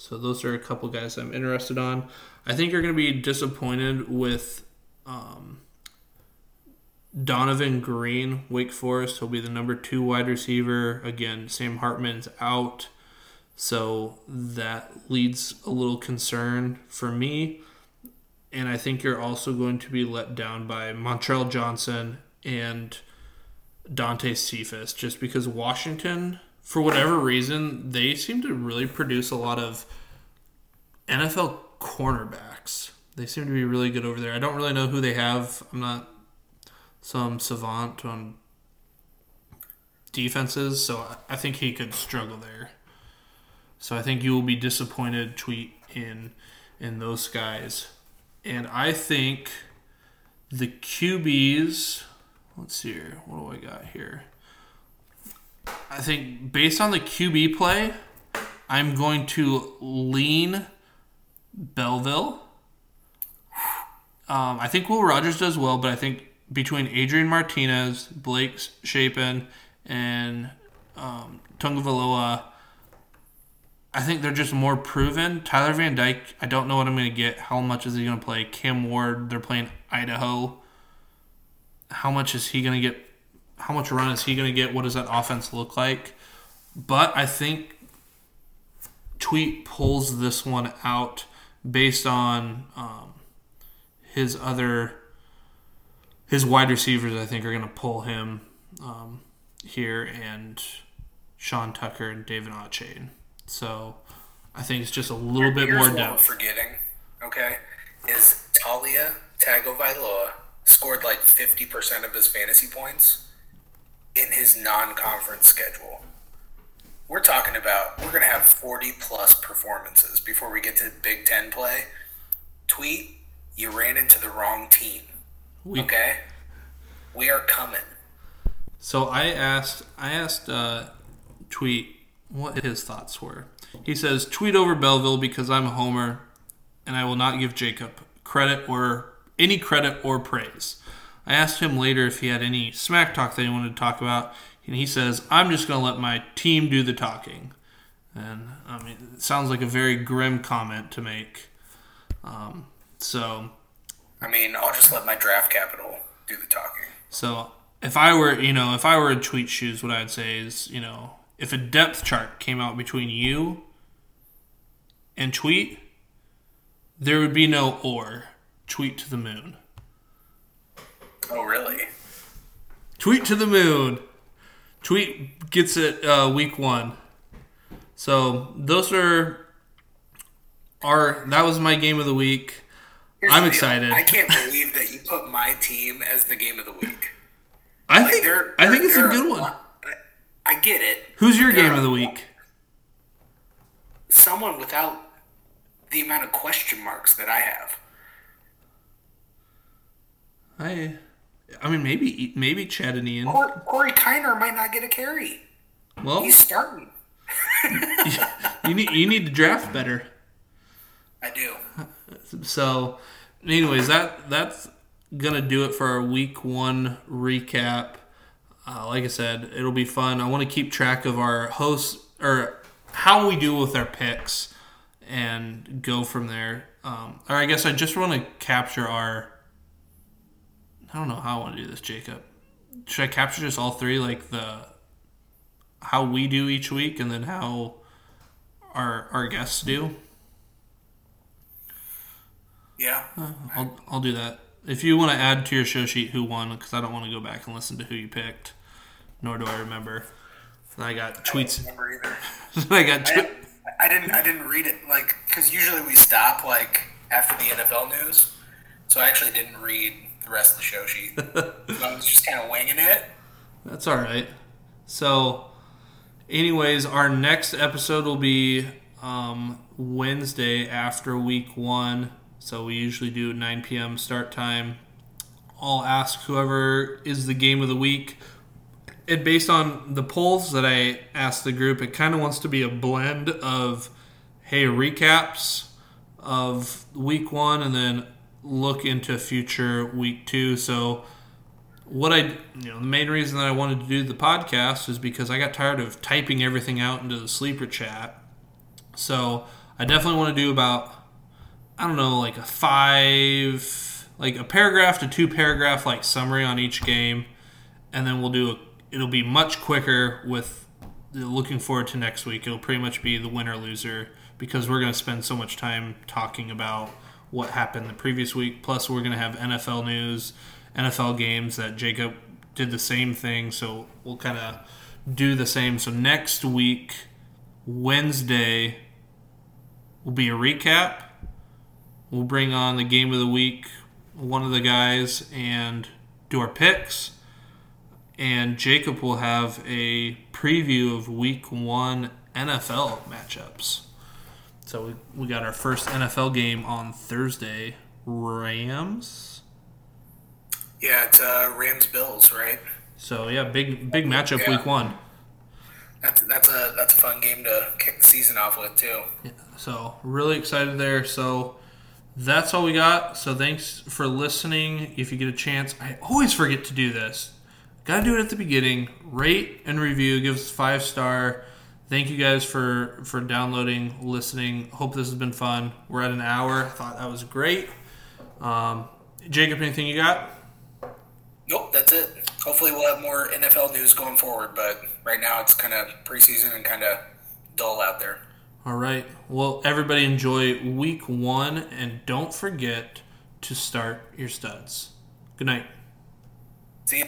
S1: So those are a couple guys I'm interested on. I think you're going to be disappointed with um, Donavon Greene, Wake Forest. He'll be the number two wide receiver. Again, Sam Hartman's out. So that leads a little concern for me. and I think you're also going to be let down by Montrell Johnson and Dante Cephas, just because Washington, for whatever reason, they seem to really produce a lot of NFL cornerbacks. They seem to be really good over there. I don't really know who they have. I'm not some savant on defenses, so I think he could struggle there. So I think you will be disappointed, tweet in in those guys. And I think the QBs, let's see here. What do I got here? I think based on the QB play, I'm going to lean Bellville. Um, I think Will Rogers does well, but I think between Adrian Martinez, Blake Shapen, and um, Tagovailoa, I think they're just more proven. Tyler Van Dyke, I don't know what I'm going to get. How much is he going to play? Cam Ward, they're playing Idaho. How much is he going to get? How much run is he going to get? What does that offense look like? But I think Tweet pulls this one out based on um, his other his wide receivers. I think are going to pull him um, here and Sean Tucker and David Otchain. So I think it's just a little bit
S2: Here's
S1: more
S2: what we're
S1: depth.
S2: forgetting, okay, is Taulia Tagovailoa scored like 50% of his fantasy points in his non-conference schedule. We're talking about we're going to have 40 plus performances before we get to Big 10 play. Tweet, you ran into the wrong team.
S1: We-
S2: Okay? We are coming.
S1: So I asked I asked uh, Tweet what his thoughts were. He says tweet over Bellville because I'm a homer, and I will not give Jacob credit or any credit or praise. I asked him later if he had any smack talk that he wanted to talk about, and he says I'm just going to let my team do the talking. And I mean, it sounds like a very grim comment to make. Um, so
S2: I mean, I'll just let my draft capital do the talking.
S1: So if I were, you know, if I were in tweet shoes, what I'd say is, you know, if a depth chart came out between you and tweet, there would be no or. Tweet to the moon.
S2: Oh, really?
S1: Tweet to the moon. Tweet gets it uh, week one. So those are our. That was my game of the week.
S2: Here's
S1: I'm
S2: the
S1: excited.
S2: I can't believe that you put my team as the game of the week.
S1: I
S2: Like,
S1: think
S2: they're-
S1: I think it's a good one.
S2: I get it.
S1: Who's your game of the week?
S2: Someone without the amount of question marks that I have.
S1: I, I mean maybe maybe Chad and Ian.
S2: Cor- Corey Kiner might not get a carry.
S1: Well,
S2: He's starting.
S1: you need you need to draft better.
S2: I do.
S1: So, anyways, that that's gonna do it for our week one recap. Uh, like I said, it'll be fun. I want to keep track of our hosts or how we do with our picks and go from there. Um, or I guess I just want to capture our. I don't know how I want to do this, Jacob. Should I capture just all three, like the how we do each week, and then how our our guests do?
S2: Yeah.
S1: Uh, I'll, I'll do that. If you want to add to your show sheet who won, because I don't want to go back and listen to who you picked, nor do I remember. And I got
S2: I
S1: tweets.
S2: either.
S1: I got
S2: I,
S1: tw-
S2: didn't- I didn't. I didn't read it like because usually we stop like after the NFL news, so I actually didn't read the rest of the show sheet. I was just kind of winging it.
S1: That's all right. So, anyways, our next episode will be um, Wednesday after week one. So we usually do 9 p.m. start time. I'll ask whoever is the game of the week. It based on the polls that I asked the group, it kind of wants to be a blend of hey recaps of week one and then look into future week two. So what I you know the main reason that I wanted to do the podcast is because I got tired of typing everything out into the sleeper chat. So I definitely want to do about I don't know like a five like a paragraph to two paragraph like summary on each game, and then we'll do a, it'll be much quicker with looking forward to next week. It'll pretty much be the winner loser because we're going to spend so much time talking about what happened the previous week. Plus, we're going to have NFL news, NFL games that Jacob did the same thing. So we'll kind of do the same. So next week, Wednesday, will be a recap. We'll bring on the game of the week, one of the guys, and do our picks. And Jacob will have a preview of week one NFL matchups. So we, we got our first NFL game on Thursday. Rams.
S2: Yeah, it's uh, Rams Bills, right?
S1: So yeah, big big matchup
S2: Yeah.
S1: week one.
S2: That's that's a that's a fun game to kick the season off with too.
S1: So really excited there. So that's all we got. So thanks for listening. If you get a chance, I always forget to do this. Gotta do it at the beginning. Rate and review. Give us five star. Thank you guys for for downloading, listening. Hope this has been fun. We're at an hour. i Thought that was great. Um, Jacob, anything you got?
S2: Nope, that's it. Hopefully, we'll have more NFL news going forward, but right now it's kind of preseason and kind of dull out there.
S1: All right. Well, everybody enjoy week one, and don't forget to start your studs. Good night.
S2: See ya.